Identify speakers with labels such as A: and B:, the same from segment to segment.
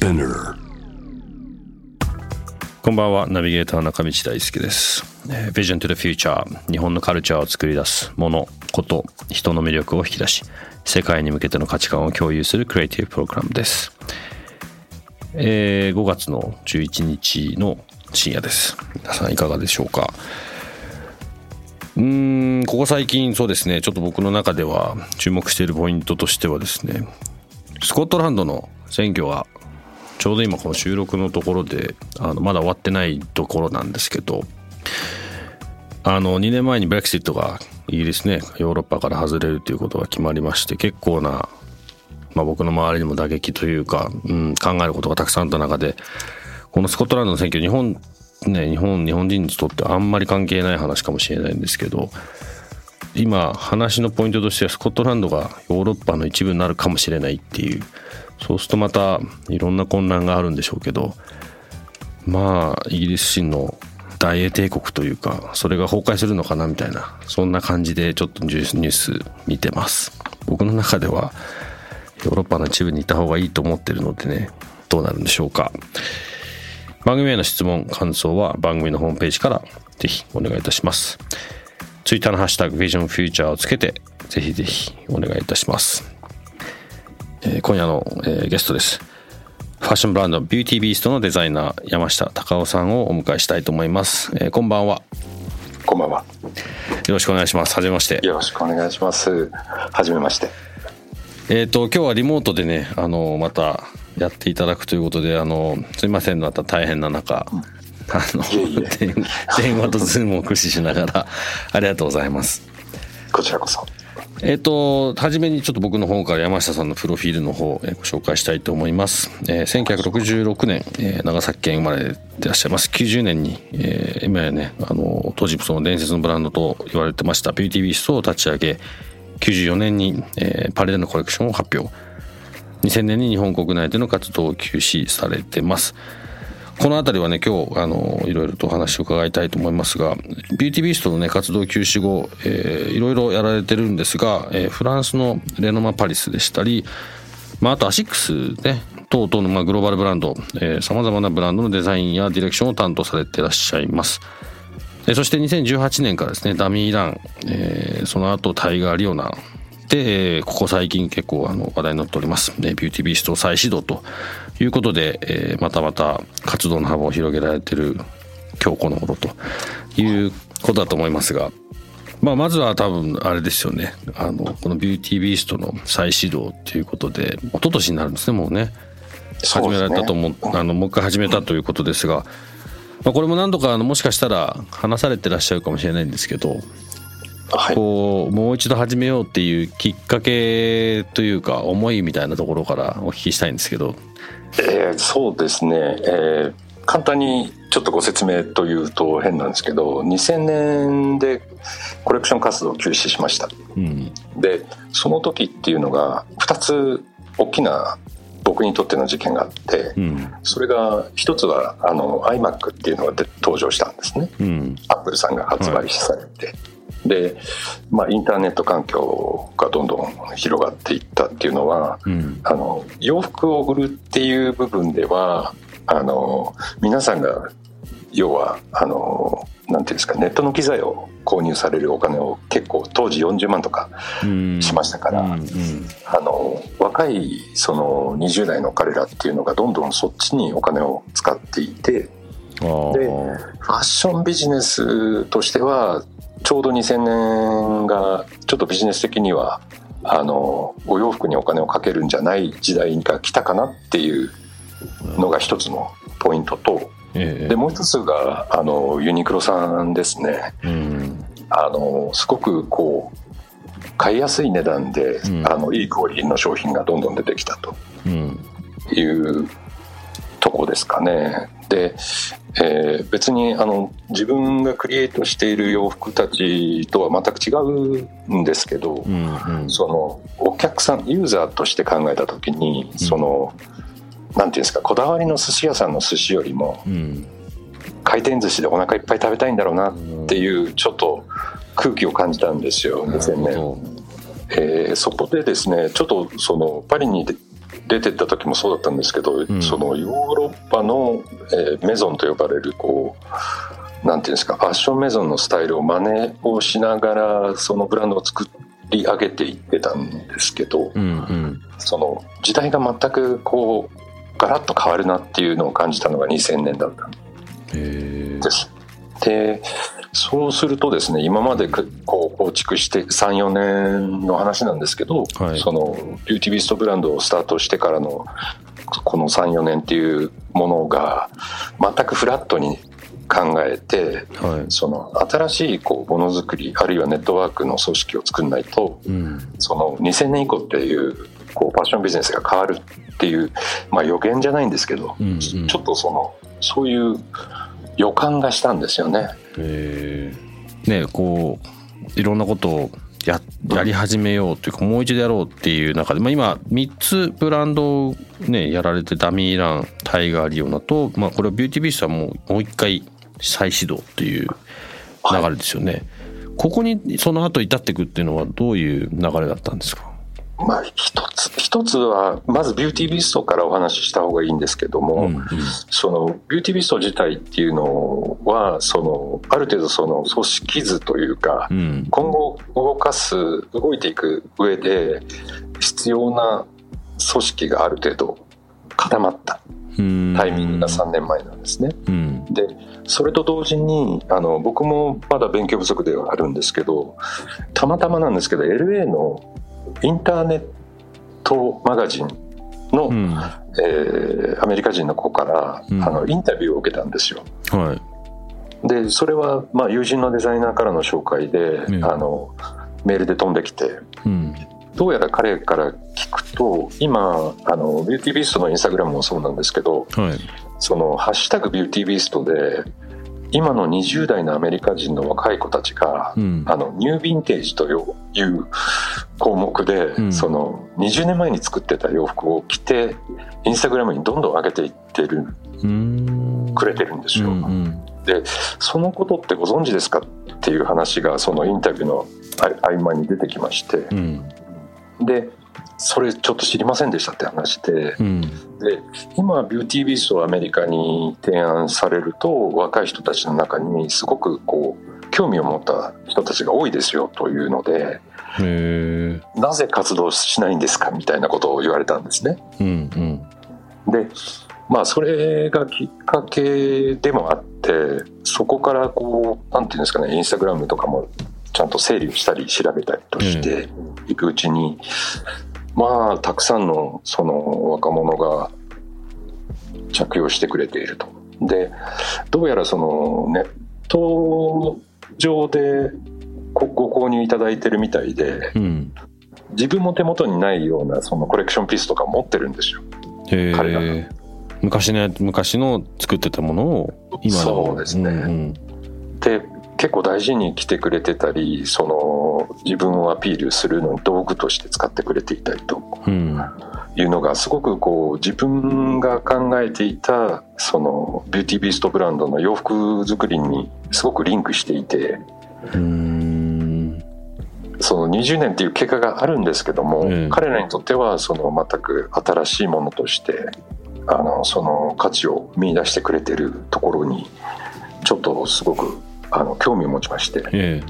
A: こんばんは。ナビゲーター中道大輔です。Vision to the Future 日本のカルチャーを作り出すものこと人の魅力を引き出し世界に向けての価値観を共有するクリエイティブプログラムです、えー、5月の11日の深夜です。皆さんいかがでしょうか？うーんここ最近そうですね。ちょっと僕の中では注目しているポイントとしてはですねスコットランドの選挙がちょうど今この収録のところであのまだ終わってないところなんですけどあの2年前にブレクシットがイギリスねヨーロッパから外れるということが決まりまして結構な、まあ、僕の周りにも打撃というか、うん、考えることがたくさんあった中でこのスコットランドの選挙日本ね日本日本人にとってあんまり関係ない話かもしれないんですけど今話のポイントとしてはスコットランドがヨーロッパの一部になるかもしれないっていうそうするとまたいろんな混乱があるんでしょうけどまあイギリス人の大英帝国というかそれが崩壊するのかなみたいなそんな感じでちょっとニュース見てます。僕の中ではヨーロッパの一部にいた方がいいと思ってるのでねどうなるんでしょうか。番組への質問感想は番組のホームページからぜひお願いいたします。ツイッターのハッシュタグビジョンフューチャーをつけてぜひぜひお願いいたします。えー、今夜の、えー、ゲストです。ファッションブランドビューティービーストのデザイナー山下隆夫さんをお迎えしたいと思います。えー、こんばんは。
B: こんばんは。よ
A: ろしくお願いします。はじめまして。
B: よろしくお願いします。はじめまして。
A: えっ、と今日はリモートでねあのまたやっていただくということであのすいませんまた大変な中。うんあの電話と Zoom を駆使しながらありがとうございます。
B: こちらこそ。
A: えっ、と、はじめにちょっと僕の方から山下さんのプロフィールの方、えー、ご紹介したいと思います。えー、1966年、えー、長崎県生まれでいらっしゃいます。90年に、えー、今やね、あの、当時その伝説のブランドと言われてましたビューティービーストを立ち上げ、94年に、えー、パリでのコレクションを発表。2000年に日本国内での活動を休止されてます。この辺りはね、今日、あの、いろいろとお話を伺いたいと思いますが、ビューティービーストのね、活動休止後、えー、いろいろやられてるんですが、えー、フランスのレノマパリスでしたり、まあ、あとアシックスね、等々のまあグローバルブランド、えー、様々なブランドのデザインやディレクションを担当されていらっしゃいます。えー、そして2018年からですね、ダミーラン、えー、その後タイガー・リオナで、えー、ここ最近結構あの話題になっております、ね、ビューティービースト再始動ということで、えー、またまた活動の幅を広げられている今日この頃ということだと思いますが、まあ、まずは多分あれですよね。あのこのビューティービーストの再始動ということで一昨年になるんですねもうね。始められたと思う、ね、あのもう一回始めたということですが、まあ、これも何度かあのもしかしたら話されてらっしゃるかもしれないんですけどはい、こうもう一度始めようっていうきっかけというか思いみたいなところからお聞きしたいんですけど。
B: えー、そうですね、えー、簡単にちょっとご説明というと変なんですけど2000年でコレクション活動を休止しました、うん、でその時っていうのが2つ大きな僕にとっての事件があって、うん、それが一つはあの iMac っていうのが登場したんですね、うん、アップルさんが発売されて、はいで、まあ、インターネット環境がどんどん広がっていったっていうのは、うん、あの洋服を売るっていう部分ではあの皆さんが要はあのなんていうんですかネットの機材を購入されるお金を結構当時40万とかしましたから、うんうん、あの若いその20代の彼らっていうのがどんどんそっちにお金を使っていてでファッションビジネスとしてはちょうど2000年がちょっとビジネス的にはあのお洋服にお金をかけるんじゃない時代が来たかなっていうのが一つのポイントと、ええ、でもう一つがあのユニクロさんですね、うん、あのすごくこう買いやすい値段で、うん、あのいいクオリティの商品がどんどん出てきたと。うん。いうとこですかね。で、えー、別にあの自分がクリエイトしている洋服たちとは全く違うんですけど、うんうん、そのお客さんユーザーとして考えた時に、そのなんていうんですかこだわりの寿司屋さんの寿司よりも、うん、回転寿司でお腹いっぱい食べたいんだろうなっていうちょっと空気を感じたんですよ2000年。えー、そこでですねちょっとそのパリに出てった時もそうだったんですけど、うん、そのヨーロッパの、えー、メゾンと呼ばれるこうなんていうんですかファッションメゾンのスタイルを真似をしながらそのブランドを作り上げていってたんですけど、うんうん、その時代が全くこうガラッと変わるなっていうのを感じたのが2000年だったんです。でそうするとですね今までこう構築して34年の話なんですけど、はい、そのビューティービストブランドをスタートしてからのこの34年っていうものが全くフラットに考えて、はい、その新しいこうものづくりあるいはネットワークの組織を作んないと、うん、その2000年以降っていうこうファッションビジネスが変わるっていう、まあ、予言じゃないんですけど、うんうん、ちょっとそのそういう予感がしたんですよね。
A: えー、ねこういろんなことをややり始めようというかもう一度やろうっていう中で、まあ、今3つブランドをねやられてダミーランタイガーリオナと、まあ、これはビューティービーストはもうもう一回再始動っていう流れですよね、はい、ここにその後至っていくっていうのはどういう流れだったんですか？
B: まあ、一つ、一つは、まずビューティービストからお話しした方がいいんですけども、うんうん、その、ビューティービスト自体っていうのは、その、ある程度その組織図というか、うん、今後動かす、動いていく上で、必要な組織がある程度固まったタイミングが3年前なんですね。うん、で、それと同時に、あの、僕もまだ勉強不足ではあるんですけど、たまたまなんですけど、LA のインターネットマガジンの、うん、えー、アメリカ人の子から、うん、あのインタビューを受けたんですよ。はい、でそれは、まあ、友人のデザイナーからの紹介で、うん、あのメールで飛んできて、うん、どうやら彼から聞くと今あのビューティービーストのインスタグラムもそうなんですけど、はい、その「ハッシュタグビューティービーストで今の20代のアメリカ人の若い子たちが、うん、あのニューヴィンテージという項目で、うん、その20年前に作ってた洋服を着てインスタグラムにどんどん上げていってるくれてるんですよ。うんうん、でそのことってご存知ですかっていう話がそのインタビューの合間に出てきまして、うん、でそれちょっと知りませんでしたって話で。うん、で今ビューティービーストをアメリカに提案されると若い人たちの中にすごくこう興味を持った人たちが多いですよというのでなぜ活動しないんですかみたいなことを言われたんですね。うんうん、でまあそれがきっかけでもあってそこからこうなんていうんですかねインスタグラムとかもちゃんと整理したり調べたりとしていくうちに、まあたくさんのその若者が着用してくれていると。でどうやらそのネット上でご購入いただいてるみたいで、うん、自分も手元にないようなそのコレクションピースとか持ってるんですよ。彼ら
A: 昔の昔の作ってたものを
B: 今の。そうですね、うんうん、で結構大事に来てくれてたりその自分をアピールするのに道具として使ってくれていたりというのがすごくこう自分が考えていたそのビューティービーストブランドの洋服作りにすごくリンクしていてその20年っていう結果があるんですけども、うん、彼らにとってはその全く新しいものとしてあのその価値を見出してくれてるところにちょっとすごくあの興味を持ちまして、え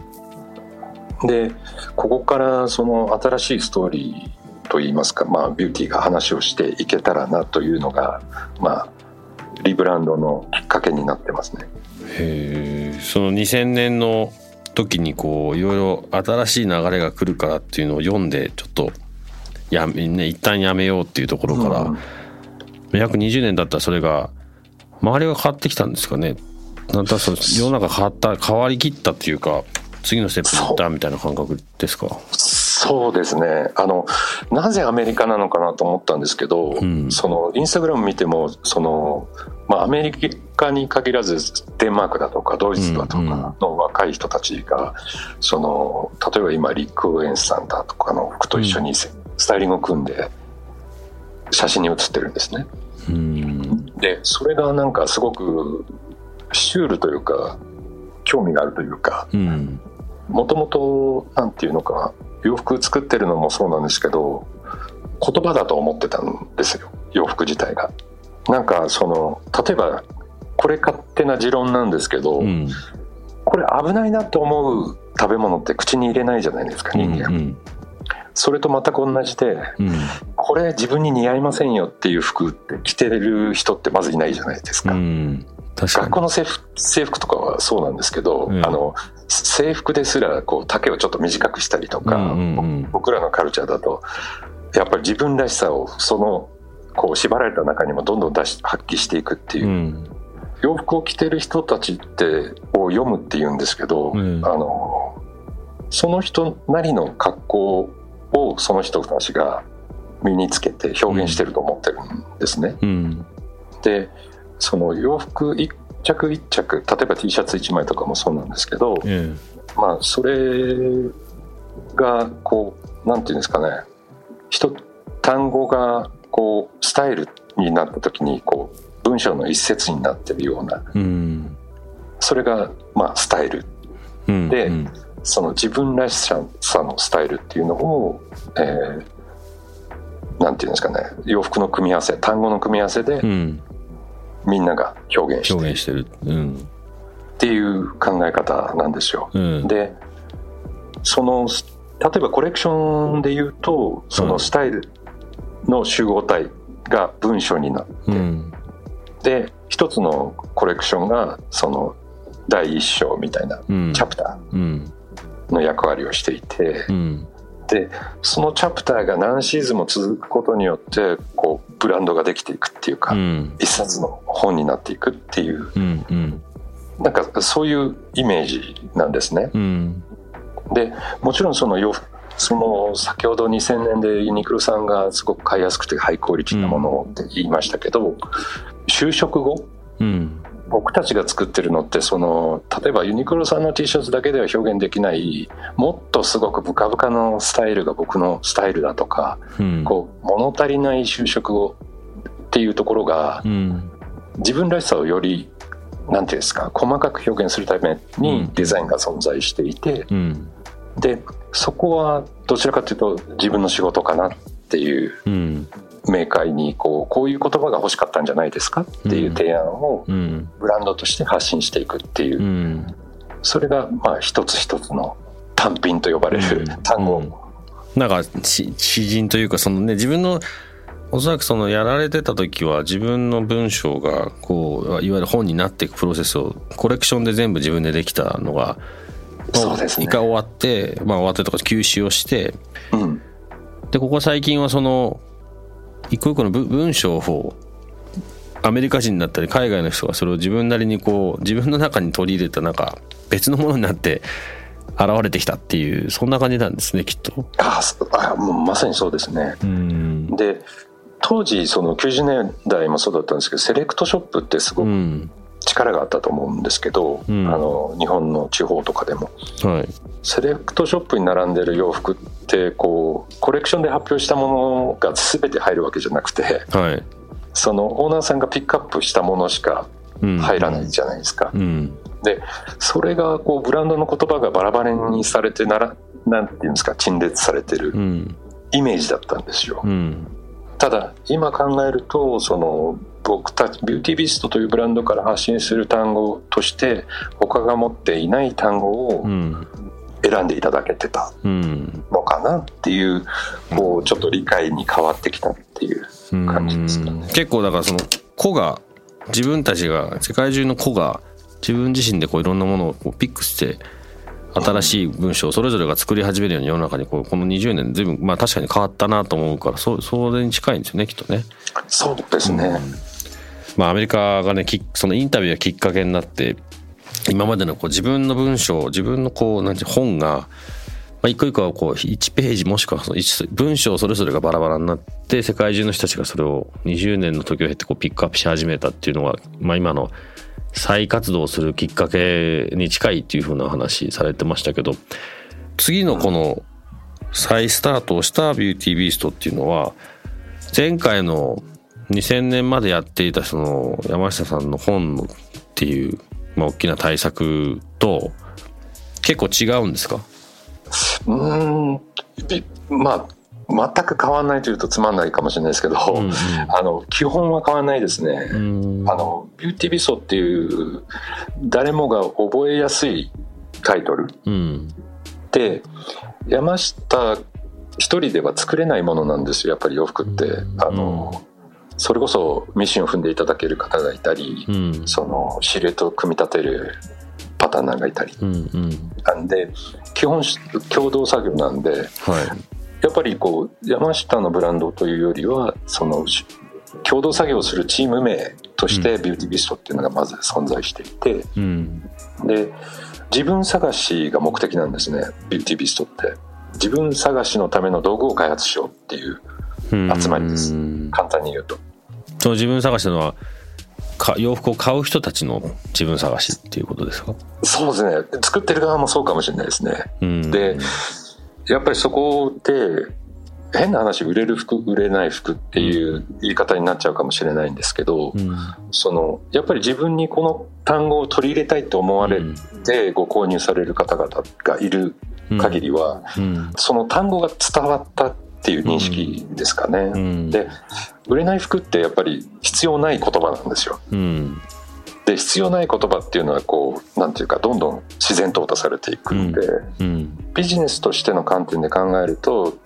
B: え、でここからその新しいストーリーといいますか、まあ、ビューティーが話をしていけたらなというのが、まあ、リブランドのきっかけになってますね。
A: へその2000年の時にこういろいろ新しい流れが来るからっていうのを読んでちょっとやね一旦やめようっていうところから、うん、約20年だったらそれが周りが変わってきたんですかね？なんだそう世の中変わった変わりきったっていうか次のステップに行ったみたいな感覚ですか？
B: そうですね。あのなぜアメリカなのかなと思ったんですけど、うん、そのインスタグラム見てもその、まあ、アメリカに限らずデンマークだとかドイツだとかの若い人たちが、うんうん、その例えば今リック・ウエンスさんだとかの服と一緒にスタイリングを組んで写真に写ってるんですね。うん、でそれがなんかすごくシュールというか興味があるというかもともとなんていうのか洋服作ってるのもそうなんですけど言葉だと思ってたんですよ洋服自体が。なんかその例えばこれ勝手な持論なんですけど、うん、これ危ないなと思う食べ物って口に入れないじゃないですか人間。うんうんそれと全く同じで、うん、これ自分に似合いませんよっていう服って着てる人ってまずいないじゃないですか。うん、学校の制服制服とかはそうなんですけど、うん、あの制服ですらこう丈をちょっと短くしたりとか、うんうんうん、僕らのカルチャーだとやっぱり自分らしさをそのこう縛られた中にもどんどん出し発揮していくっていう、うん、洋服を着てる人たちってを読むっていうんですけど、うん、あのその人なりの格好をその人たちが身につけて表現してると思ってるんですね。うん、でその洋服一着一着例えば T シャツ1枚とかもそうなんですけど、まあそれがこうなんていうんですかね。一単語がこうスタイルになった時にこう文章の一節になってるような、うん、それがまあスタイル、うん、で、うん、その自分らしさのスタイルっていうのを、えー、なんていうんですかね。洋服の組み合わせ単語の組み合わせで、みんなが表現して
A: 表現してる、うん、
B: っていう考え方なんですよ。でその例えばコレクションで言うとそのスタイルの集合体が文章になって、うん、で一つのコレクションがその第一章みたいなチャプターの役割をしていて、うん、でそのチャプターが何シーズンも続くことによってこうブランドができていくっていうか、うん、一冊の本になっていくっていう、うんうん、なんかそういうイメージなんですね。でもちろんその洋服その先ほど2000年でユニクロさんがすごく買いやすくてハイクオリティなものって言いましたけど、うん、就職後、うん、僕たちが作ってるのってその例えばユニクロさんの T シャツだけでは表現できないもっとすごくブカブカのスタイルが僕のスタイルだとか、うん、こう物足りない就職後っていうところが、自分らしさをよりなんていうんですか細かく表現するためにデザインが存在していて、でそこはどちらかというと自分の仕事かなっていう、うん、メーカーにこうこういう言葉が欲しかったんじゃないですか？っていう提案をブランドとして発信していくっていう、うん、それがまあ一つ一つの単品と呼ばれる単語、うん、
A: なんか詩人というかそのね自分のおそらくそのやられてた時は自分の文章がこういわゆる本になっていくプロセスをコレクションで全部自分でできたのが
B: そうですね。
A: 一回終わって、まあ終わってとか休止をして、うん、で、ここ最近はその、一個一個の文章を、アメリカ人だったり海外の人がそれを自分なりにこう、自分の中に取り入れたなんか別のものになって、現れてきたっていうそんな感じなんですねきっと。
B: ああもうまさにそうですね。で当時その90年代もそうだったんですけどセレクトショップってすごく力があったと思うんですけど、うん、あの日本の地方とかでも、はい、セレクトショップに並んでる洋服ってこうコレクションで発表したものが全て入るわけじゃなくて、はい、そのオーナーさんがピックアップしたものしか入らないじゃないですか。うん、でそれがこうブランドの言葉がバラバラにされてならなんていうんですか陳列されてるイメージだったんですよ。うん。ただ今考えるとその僕たちビューティービストというブランドから発信する単語として他が持っていない単語を選んでいただけてたのかなっていう,、こうちょっと理解に変わってきたっていう感じですかね。
A: 結構だからその子が自分たちが世界中の子が自分自身でこういろんなものをピックして新しい文章をそれぞれが作り始めるように世の中にこうこの20年随分まあ確かに変わったなと思うからそそれに近いんですよねきっとね。
B: そうですね、うん
A: まあ、アメリカがねそのインタビューがきっかけになって今までのこう自分の文章自分のこうなんて本がまあ、一個一個はこう1ページもしくはその文章それぞれがバラバラになって世界中の人たちがそれを20年の時を経てこうピックアップし始めたっていうのが、まあ、今の再活動するきっかけに近いっていうふうな話されてましたけど次のこの再スタートをしたビューティービーストっていうのは前回の2000年までやっていたその山下さんの本っていう、まあ、大きな対策と結構違うんですか？
B: うんまあ全く変わらないというとつまんないかもしれないですけど、うんうん、あの基本は変わらないですね。あのビューティービソっていう誰もが覚えやすいタイトル、うん、で山下一人では作れないものなんですよやっぱり洋服って。あのそれこそミシンを踏んでいただける方がいたり、うん、そのシルエットを組み立てるパターンなんかいたり、うんうん、なんで基本共同作業なんで、はい、やっぱりこう山下のブランドというよりはその共同作業するチーム名としてビューティービストっていうのがまず存在していて、うん、で自分探しが目的なんですねビューティービストって。自分探しのための道具を開発しようっていう集まりです。簡単に言うと
A: その自分探しのはか洋服を買う人たちの自分探しっていうことですか？
B: そうですね。作ってる側もそうかもしれないですね、でやっぱりそこで変な話売れる服売れない服っていう言い方になっちゃうかもしれないんですけど、うん、そのやっぱり自分にこの単語を取り入れたいと思われてご購入される方々がいる限りは、うん、その単語が伝わったっていう認識ですかね、うん、で売れない服ってやっぱり必要ない言葉なんですよ、で必要ない言葉っていうのはこうなんていうかどんどん自然淘汰されていくので、ビジネスとしての観点で考えると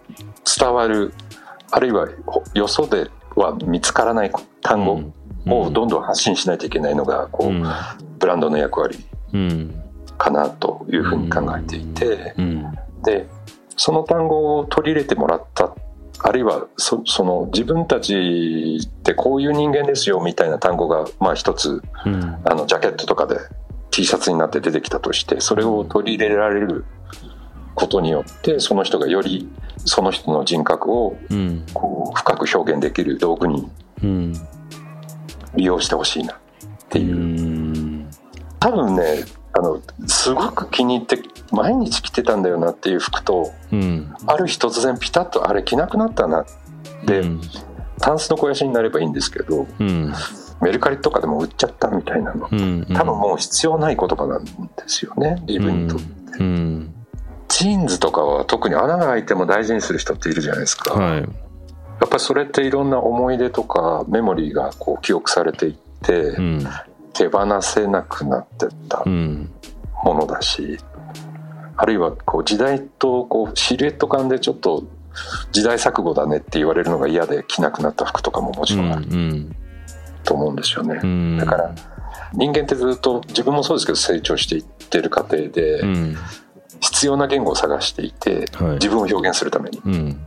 B: 伝わるあるいはよそでは見つからない単語をどんどん発信しないといけないのがこう、ブランドの役割かなというふうに考えていて、でその単語を取り入れてもらったあるいはその自分たちってこういう人間ですよみたいな単語がまあ一つ、あのジャケットとかで T シャツになって出てきたとしてそれを取り入れられることによってその人がよりその人の人格をこう深く表現できる道具に利用してほしいなっていう。多分ねあのすごく気に入って毎日着てたんだよなっていう服と、ある日突然ピタッとあれ着なくなったなって、タンスの肥やしになればいいんですけど、メルカリとかでも売っちゃったみたいなの、多分もう必要ない言葉なんですよね自分にとって。ジーンズとかは特に穴が開いても大事にする人っているじゃないですか、はい、やっぱりそれっていろんな思い出とかメモリーがこう記憶されていって、うん、手放せなくなってったものだし、うん、あるいはこう時代とこうシルエット感でちょっと時代錯誤だねって言われるのが嫌で着なくなった服とかももちろんあると思うんですよね、うん、だから人間ってずっと自分もそうですけど成長していってる過程で、必要な言語を探していて、はい、自分を表現するために、うん、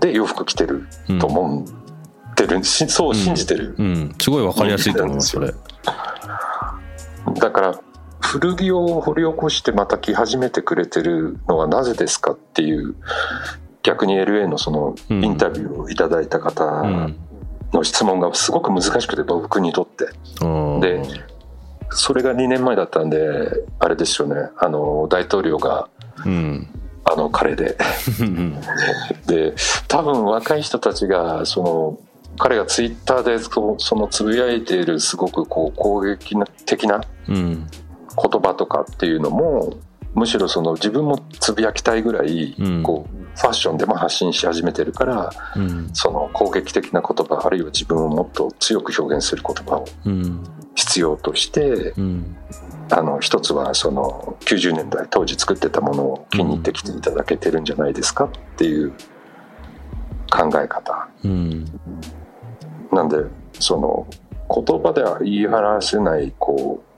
B: で洋服着てると思ってる、うん、そう信じてる、
A: うん、すごい分かりやすいと思いますそれ
B: だから古着を掘り起こしてまた着始めてくれてるのはなぜですかっていう逆に LA のそのインタビューをいただいた方の質問がすごく難しくて僕にとって。でそれが2年前だったんであれですよね。あの大統領が、うん、あの彼で。で多分若い人たちがその彼がツイッターでそのつぶやいているすごくこう攻撃的な言葉とかっていうのも、むしろその自分もつぶやきたいぐらいこうファッションでも発信し始めてるから、その攻撃的な言葉あるいは自分をもっと強く表現する言葉を必要として、うん、あの一つはその90年代当時作ってたものを気に入ってきていただけてるんじゃないですかっていう考え方、うん、なんでその言葉では言い表せないこう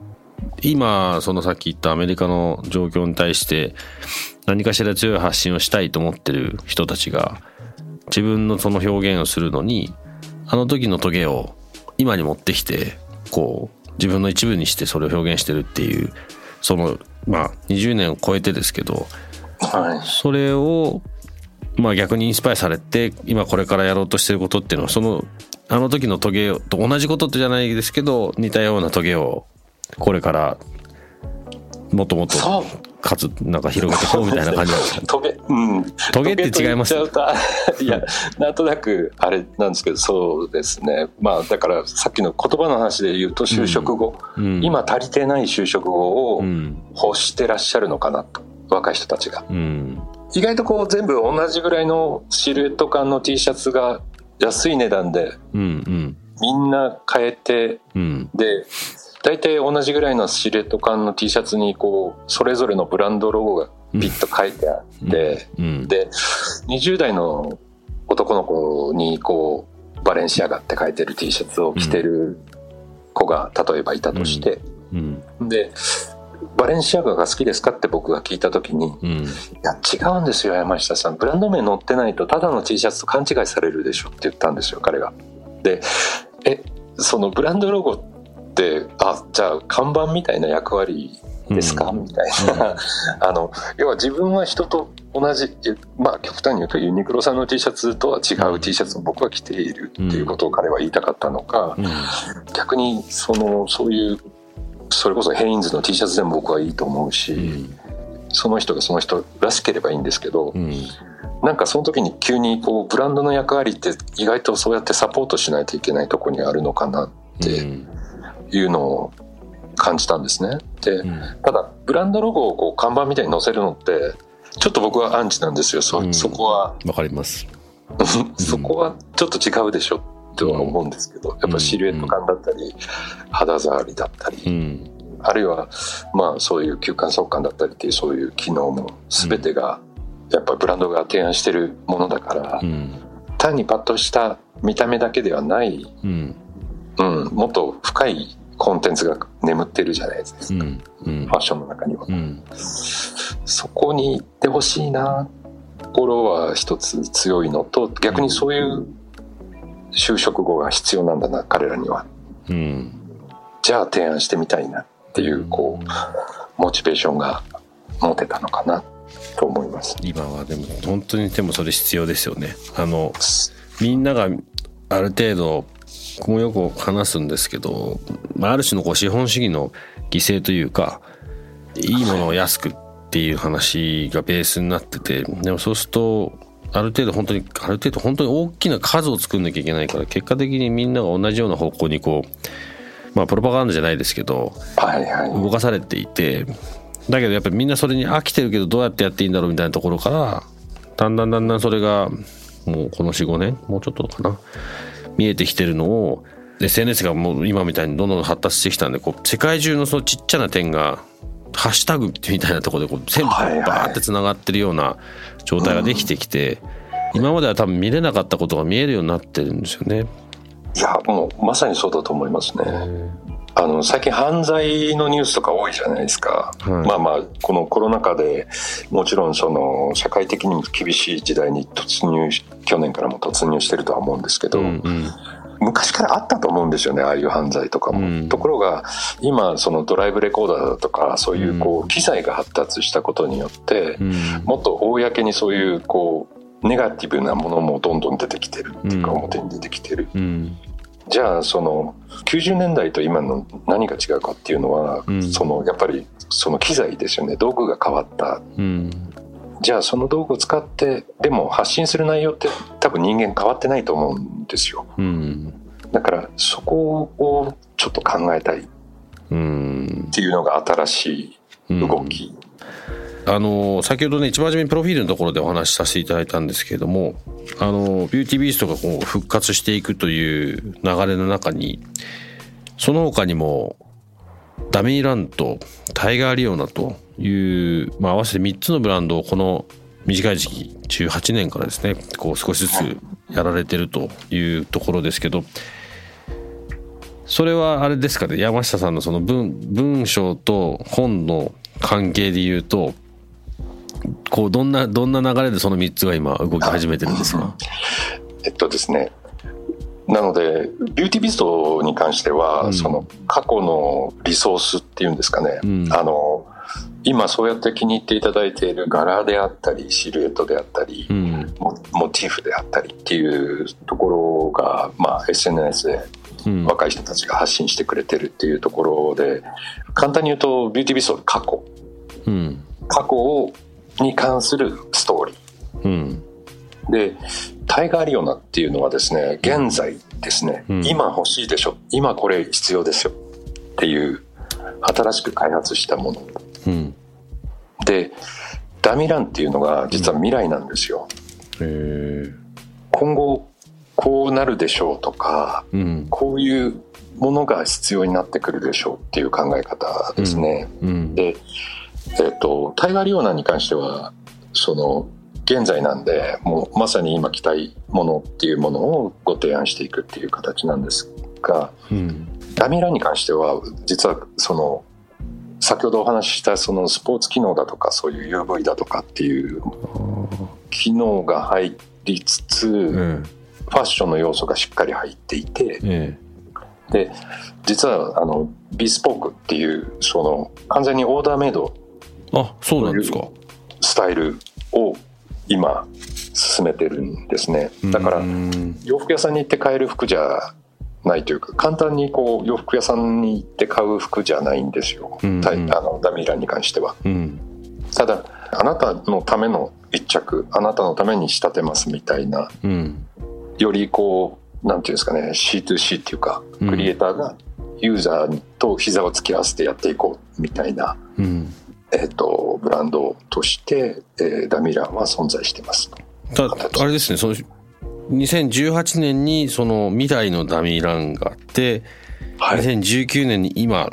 A: 今そのさっき言ったアメリカの状況に対して何かしら強い発信をしたいと思ってる人たちが自分のその表現をするのにあの時のトゲを今に持ってきてこう自分の一部にしてそれを表現してるっていうそのまあ20年を超えてですけどはい、それをまあ逆にインスパイアされて今これからやろうとしてることっていうのはそのあの時のトゲと同じことってじゃないですけど似たようなトゲをこれからもっともっとかつなんか広げていこうみたいな感じ。なんですか、
B: トゲうん。
A: トゲって違います？
B: いやなんとなくあれなんですけどそうですね。まあだからさっきの言葉の話で言うと就職後、うん。うん、今足りてない就職後を欲してらっしゃるのかなと。若い人たちが、うん、意外とこう全部同じぐらいのシルエット感の T シャツが安い値段で、うんうん、みんな買えて、で大体同じぐらいのシルエット感の T シャツにこうそれぞれのブランドロゴがピッと書いてあって、うん。うん、で20代の男の子にこうバレンシアガって書いてる T シャツを着てる子が例えばいたとして、でバレンシアガが好きですかって僕が聞いた時に、うん、いや違うんですよ山下さん。ブランド名載ってないとただの T シャツと勘違いされるでしょって言ったんですよ彼が。でえそのブランドロゴってあじゃあ看板みたいな役割ですか、うん、みたいな、あの要は自分は人と同じまあ極端に言うとユニクロさんの T シャツとは違う T シャツを僕は着ているっていうことを彼は言いたかったのか、うん、逆にそのそういうそれこそヘインズの T シャツでも僕はいいと思うし、うん、その人がその人らしければいいんですけど、うん、なんかその時に急にこうブランドの役割って意外とそうやってサポートしないといけないとこにあるのかなっていうのを感じたんですね。で、ただブランドロゴをこう看板みたいに載せるのってちょっと僕はアンチなんですよ。そ,、そこは。
A: わかります。
B: そこはちょっと違うでしょとは思うんですけど、やっぱシルエット感だったり、肌触りだったり、あるいはまあそういう吸汗速乾だったりっていうそういう機能も全てがやっぱブランドが提案してるものだから、単にパッとした見た目だけではない、うんもっと深いコンテンツが眠ってるじゃないですか、うん、ファッションの中には、うん、そこに行ってほしいな心は一つ強いのと逆にそういう就職後が必要なんだな彼らには、うん、じゃあ提案してみたいなっていうこうモチベーションが持てたのかなと思います。
A: 今はでも本当にでもそれ必要ですよね。あのみんながある程度僕もよく話すんですけど、まあ、ある種のこう資本主義の犠牲というかいいものを安くっていう話がベースになっててでもそうするとある程度本当にある程度本当に大きな数を作んなきゃいけないから結果的にみんなが同じような方向にこうまあプロパガンダじゃないですけど、はいはい、動かされていてだけどやっぱりみんなそれに飽きてるけどどうやってやっていいんだろうみたいなところからだんだんだんだんそれがもうこの45年もうちょっとかな見えてきてるのを SNS がもう今みたいにどんどん発達してきたんでこう世界中のそのちっちゃな点がハッシュタグみたいなところでこう全部バーってつながってるような状態ができてきて、今までは多分見れなかったことが見えるようになってるんですよね。
B: いやもうまさにそうだと思いますね。あの最近犯罪のニュースとか多いじゃないですか、はい、まあまあこのコロナ禍でもちろんその社会的にも厳しい時代に突入去年からも突入してるとは思うんですけど、うんうん。昔からあったと思うんですよねああいう犯罪とかも、うん、ところが今そのドライブレコーダーだとかそういうこう機材が発達したことによって、うん、もっと公にそういうこうネガティブなものもどん。どん出てきてるっていうか表に出てきてる、うん、じゃあその90年代と今の何が違うかっていうのは、うん、そのやっぱりその機材ですよね。道具が変わった、うん、じゃあその道具を使ってでも発信する内容って多分人間変わってないと思うんですよ、うん、だからそこをちょっと考えたいっていうのが新しい動き、
A: あの先ほどね一番初めにプロフィールのところでお話しさせていただいたんですけれどもあのビューティービーストがこう復活していくという流れの中にその他にもダミーランとタイガーリオナという、まあ、合わせて3つのブランドをこの短い時期18年からですねこう少しずつやられてるというところですけどそれはあれですかね山下さんのその文文章と本の関係で言うとこうどんなどんな流れでその3つが今動き始めてるんですか？
B: えっとですね。なのでビューティービストに関しては、うん、その過去のリソースっていうんですかね、うん、あの今そうやって気に入っていただいている柄であったりシルエットであったり、うん、モモチーフであったりっていうところが、まあ、SNS で若い人たちが発信してくれてるっていうところで簡単に言うとビューティービスト過去、うん、過去に関するストーリー、うん、でタイガー・リオナっていうのはですね現在ですね、うん、今欲しいでしょ今これ必要ですよっていう新しく開発したもの、うん、でダミランっていうのが実は未来なんですよ、うん、今後こうなるでしょうとか、うん、こういうものが必要になってくるでしょうっていう考え方ですね、で、えーと、タイガー・リオナに関してはその現在なんでもうまさに今着たいものっていうものをご提案していくっていう形なんですが、うん、ダミーランに関しては実はその先ほどお話ししたそのスポーツ機能だとかそういう UV だとかっていう機能が入りつつ、うん、ファッションの要素がしっかり入っていて、ええ、で実はあのビスポークっていうその完全にオーダーメイド
A: あそうなんですか。
B: スタイルを今進めてるんですね。だから洋服屋さんに行って買える服じゃないというか簡単にこう洋服屋さんに行って買う服じゃないんですよ、うんうん、あのダミーランに関しては、うん、ただあなたのための一着あなたのために仕立てますみたいな、うん、よりこうなんていうんですかね C2C っていうかクリエイターがユーザーと膝を突き合わせてやっていこうみたいな、うん、えーと、ブランドとして、えー、ダミランは存在してます。
A: たあれですねその2018年にその未来のダミーランがあって、はい、2019年に今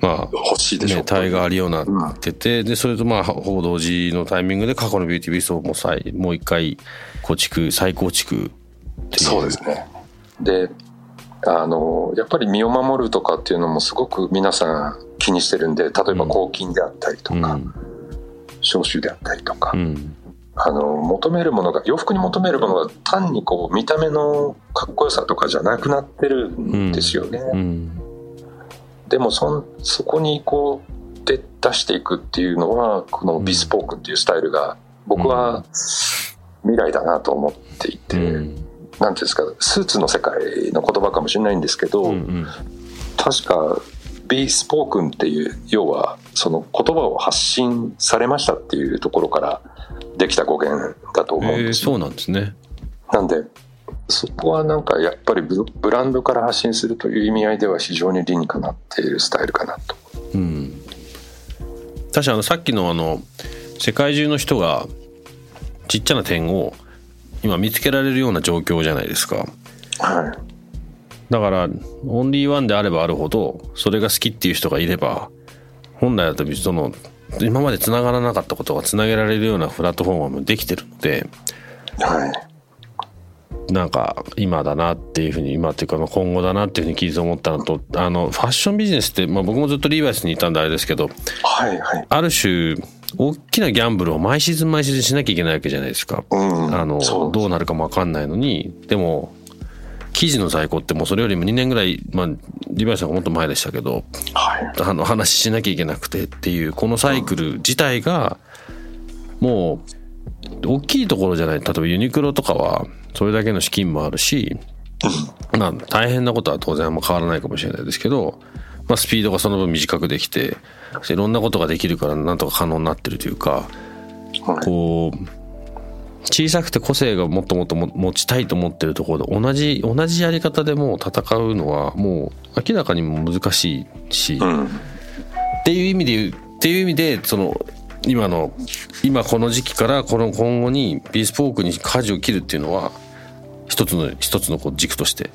A: まあ、
B: 欲しいでしょ、ね、
A: タイガー・リオナってて、うん、でそれとまあ報道時のタイミングで過去のビューティービストをもう再もう一回構築再構築
B: そうですね。であのやっぱり身を守るとかっていうのもすごく皆さん気にしてるんで例えば抗菌であったりとか、うん、消臭であったりとか、うん、あの求めるものが洋服に求めるものが単にこう見た目のかっこよさとかじゃなくなってるんですよね。うん、でもそそこにこうで出していくっていうのはこのビスポークっていうスタイルが僕は未来だなと思っていて、うん、なんていうんですかスーツの世界の言葉かもしれないんですけど、うんうん、確かビースポークンっていう要はその言葉を発信されましたっていうところからできた語源だと思うんです
A: そうなんですね
B: なんでそこはなんかやっぱりブランドから発信するという意味合いでは非常に理にかなっているスタイルかなと。うん、
A: 確かあのさっきのあの世界中の人がちっちゃな点を今見つけられるような状況じゃないですか。はい。だからオンリーワンであればあるほどそれが好きっていう人がいれば本来だとその今までつながらなかったことがつなげられるようなプラットフォームもできてるので、はい、なんか今だなっていうふうに今っていうか今後だなっていうふうに聞いて思ったのとあのファッションビジネスって、まあ、僕もずっとリーバイスにいたんであれですけど、はいはい、ある種大きなギャンブルを毎シーズン毎シーズンしなきゃいけないわけじゃないですか。うん、あのどうなるかも分かんないのにでも記事の在庫ってもうそれよりも2年ぐらい、まあ、リバイスがもっと前でしたけど、はい、あの話しなきゃいけなくてっていうこのサイクル自体がもう大きいところじゃない。例えばユニクロとかはそれだけの資金もあるし、まあ、大変なことは当然も変わらないかもしれないですけど、まあ、スピードがその分短くできていろんなことができるからなんとか可能になってるというか、こう小さくて個性がもっともっと持ちたいと思ってるところで同じ同じやり方でもう戦うのはもう明らかにも難しいし、うん、っていう意味で言うっていう意味でその今の今この時期からこの今後にビースポークに舵を切るっていうのは一つの一つのこう軸として、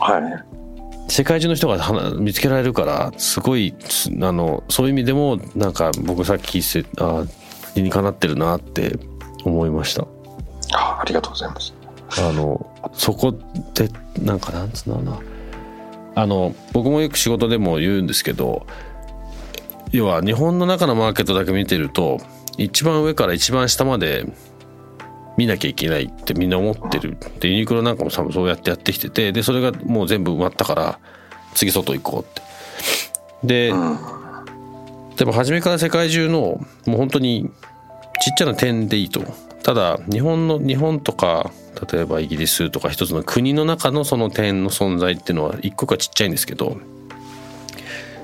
A: はい、世界中の人が見つけられるからすごいあのそういう意味でもなんか僕さっきあ理にかなってるなって思いました。
B: あありがとうございます。
A: あのそこでなんかなんつうんだろうな。あの僕もよく仕事でも言うんですけど要は日本の中のマーケットだけ見てると一番上から一番下まで見なきゃいけないってみんな思ってる。でユニクロなんかも多分そうやってやってきててでそれがもう全部埋まったから次外行こうって。で、でも初めから世界中のもう本当にちっちゃな点でいいとただ日本の日本とか例えばイギリスとか一つの国の中のその点の存在っていうのは一個がちっちゃいんですけど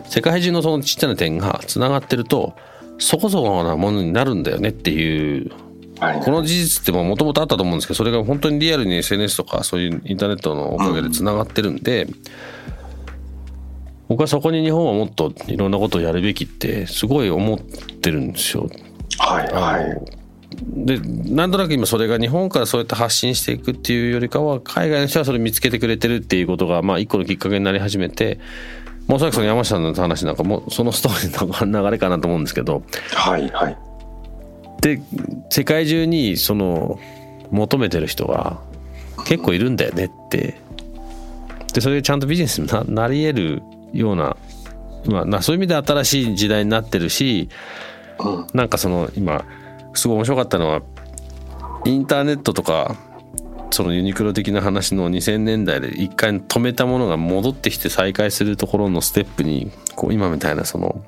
A: 世界中のそのちっちゃな点がつながってるとそこそこなものになるんだよねっていうこの事実ってもともとあったと思うんですけどそれが本当にリアルに SNS とかそういうインターネットのおかげでつながってるんで、僕はそこに日本はもっといろんなことをやるべきってすごい思ってるんですよ。
B: はいはい。
A: でなんとなく今それが日本からそうやって発信していくっていうよりかは海外の人はそれ見つけてくれてるっていうことがまあ一個のきっかけになり始めてもうそらくその山下さんの話なんかもそのストーリーの流れかなと思うんですけど。
B: はいはい。
A: で世界中にその求めてる人が結構いるんだよねって。でそれでちゃんとビジネスにななり得るような、まあ、そういう意味で新しい時代になってるし、なんかその今すごい面白かったのはインターネットとかそのユニクロ的な話の2000年代で一回止めたものが戻ってきて再開するところのステップにこう今みたいなその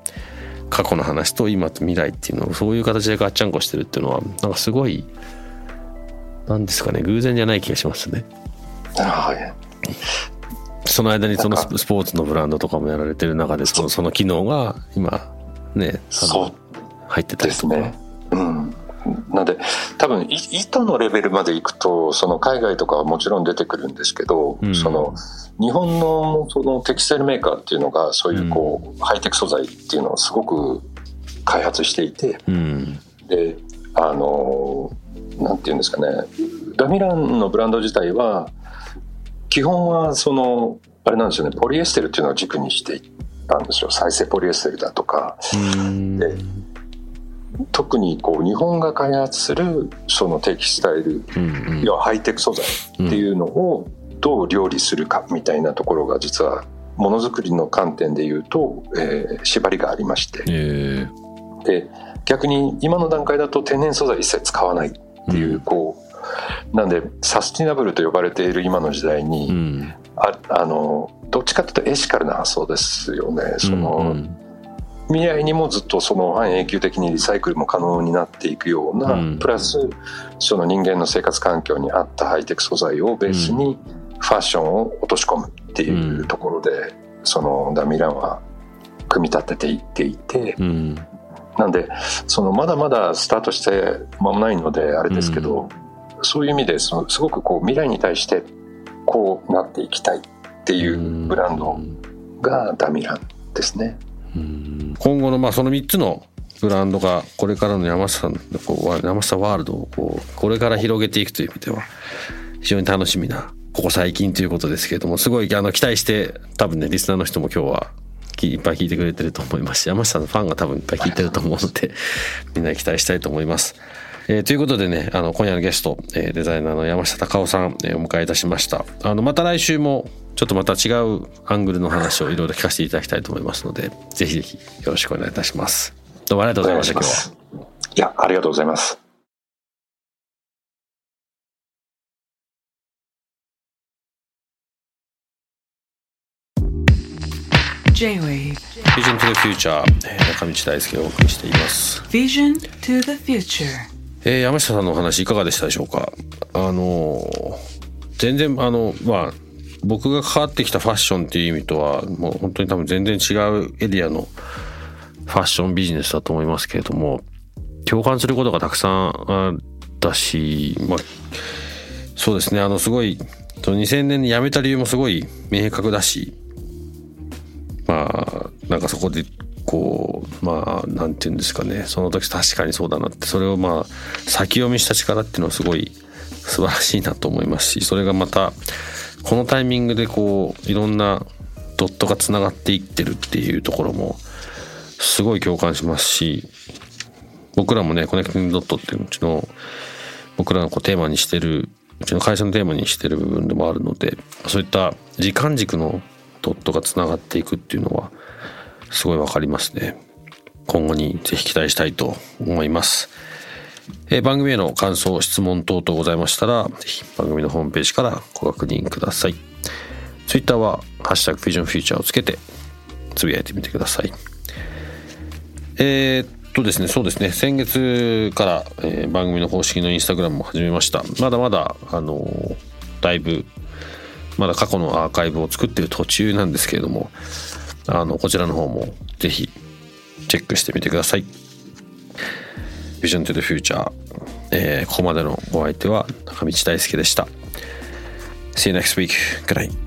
A: 過去の話と今と未来っていうのをそういう形でガッチャンコしてるっていうのはなんかすごいなんですかね偶然じゃない気がしますね。
B: はい。
A: その間にそのスポーツのブランドとかもやられてる中でそのその機能が今ね
B: そう
A: 入ってたりとか。
B: ですね。うん。なんで多分い糸のレベルまでいくとその海外とかはもちろん出てくるんですけど、
A: うん。
B: その日本のそのテキスタイルメーカーっていうのがそういうこう、ハイテク素材っていうのをすごく開発していて
A: うん。
B: であのなんていうんですかね。ダミランのブランド自体は基本はそのあれなんですよね。ポリエステルっていうのを軸にしていったんですよ。再生ポリエステルだとか。
A: うん。
B: で特にこう日本が開発するそのテキスタイル
A: うん
B: 要はハイテク素材っていうのをどう料理するかみたいなところが実はものづくりの観点で言うと、えー縛りがありまして。
A: ええ。
B: で逆に今の段階だと天然素材一切使わないっていう、
A: うん。
B: こうなんでサスティナブルと呼ばれている今の時代に、
A: うん。
B: ああのどっちかというとエシカルな発想ですよね。その、
A: うん
B: 未来にもずっとその半永久的にリサイクルも可能になっていくような、
A: うん。
B: プラスその人間の生活環境に合ったハイテク素材をベースにファッションを落とし込むっていうところで、そのダミランは組み立てていっていて、
A: うん。
B: なんでそのまだまだスタートして間もないのであれですけど、そういう意味でそのすごくこう未来に対してこうなっていきたいっていうブランドがダミランですね。
A: 今後のまあその3つのブランドがこれからの山下さんのこう山下ワールドをこうこれから広げていくという意味では非常に楽しみなここ最近ということですけれどもすごいあの期待して多分ねリスナーの人も今日はいっぱい聞いてくれてると思いますし山下さんのファンが多分いっぱい聞いてると思うので みんなに期待したいと思います。えーということでね、あの、今夜のゲスト、えーデザイナーの山下隆夫さん、えーお迎えいたしました。あの、また来週も、ちょっとまた違うアングルの話をいろいろ聞かせていただきたいと思いますので、ぜひぜひよろしくお願いいたします。どうもありがとうございました、今日は。
B: いや、ありがとうございます。
C: J-Wave
A: Vision to the Future、えー中道大輔がお送りしています。
C: Vision to the future
A: えー山下さんのお話いかがでしたでしょうか？あのー全然あのまあ僕が関わってきたファッションっていう意味とはもう本当に多分全然違うエリアのファッションビジネスだと思いますけれども共感することがたくさんあったしまあそうですねあのすごいその2000年に辞めた理由もすごい明確だしまあなんかそこでこうまあなんて言うんですかねその時確かにそうだなってそれをまあ先読みした力っていうのはすごい素晴らしいなと思いますしそれがまたこのタイミングでこういろんなドットがつながっていってるっていうところもすごい共感しますし僕らもねコネクティングドットっていううちの僕らのこうテーマにしてるうちの会社のテーマにしてる部分でもあるのでそういった時間軸のドットがつながっていくっていうのはすごいわかりますね。今後にぜひ期待したいと思います、えー番組への感想質問等々ございましたらぜひ番組のホームページからご確認ください。Twitter は「ハッシュタグフィジョンフューチャー」をつけてつぶやいてみてください。えー、っとですねそうですね。先月から、えー、番組の公式のインスタグラムも始めました。まだまだあのー、だいぶまだ過去のアーカイブを作ってる途中なんですけれどもあのこちらの方もぜひチェックしてみてください。ビジョントゥーフューチャー、えー、ここまでのお相手は中道大輔でした See you next week. Good night.